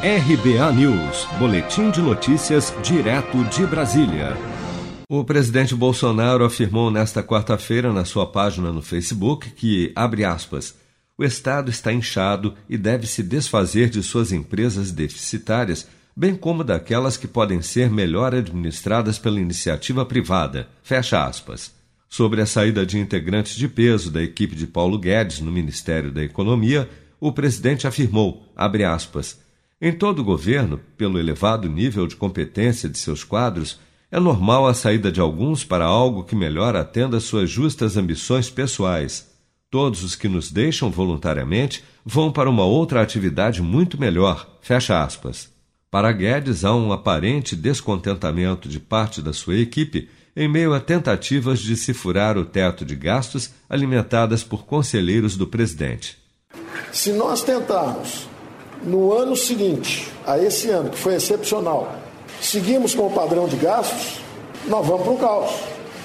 RBA News, Boletim de Notícias, direto de Brasília. O presidente Bolsonaro afirmou nesta quarta-feira na sua página no Facebook que, abre aspas, o Estado está inchado e deve se desfazer de suas empresas deficitárias, bem como daquelas que podem ser melhor administradas pela iniciativa privada. Fecha aspas. Sobre a saída de integrantes de peso da equipe de Paulo Guedes no Ministério da Economia, o presidente afirmou, abre aspas, em todo o governo, pelo elevado nível de competência de seus quadros, é normal a saída de alguns para algo que melhor atenda suas justas ambições pessoais. Todos os que nos deixam voluntariamente vão para uma outra atividade muito melhor. Fecha aspas. Para Guedes, há um aparente descontentamento de parte da sua equipe em meio a tentativas de se furar o teto de gastos alimentadas por conselheiros do presidente. Se nós tentarmos no ano seguinte, a esse ano, que foi excepcional, seguimos com o padrão de gastos, nós vamos para o caos.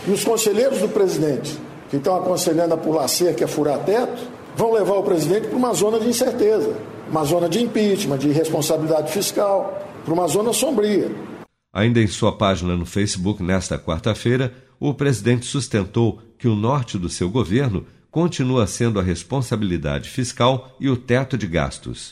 E os conselheiros do presidente, que estão aconselhando a pular cerca, a furar teto, vão levar o presidente para uma zona de incerteza, uma zona de impeachment, de responsabilidade fiscal, para uma zona sombria. Ainda em sua página no Facebook nesta quarta-feira, o presidente sustentou que o norte do seu governo continua sendo a responsabilidade fiscal e o teto de gastos.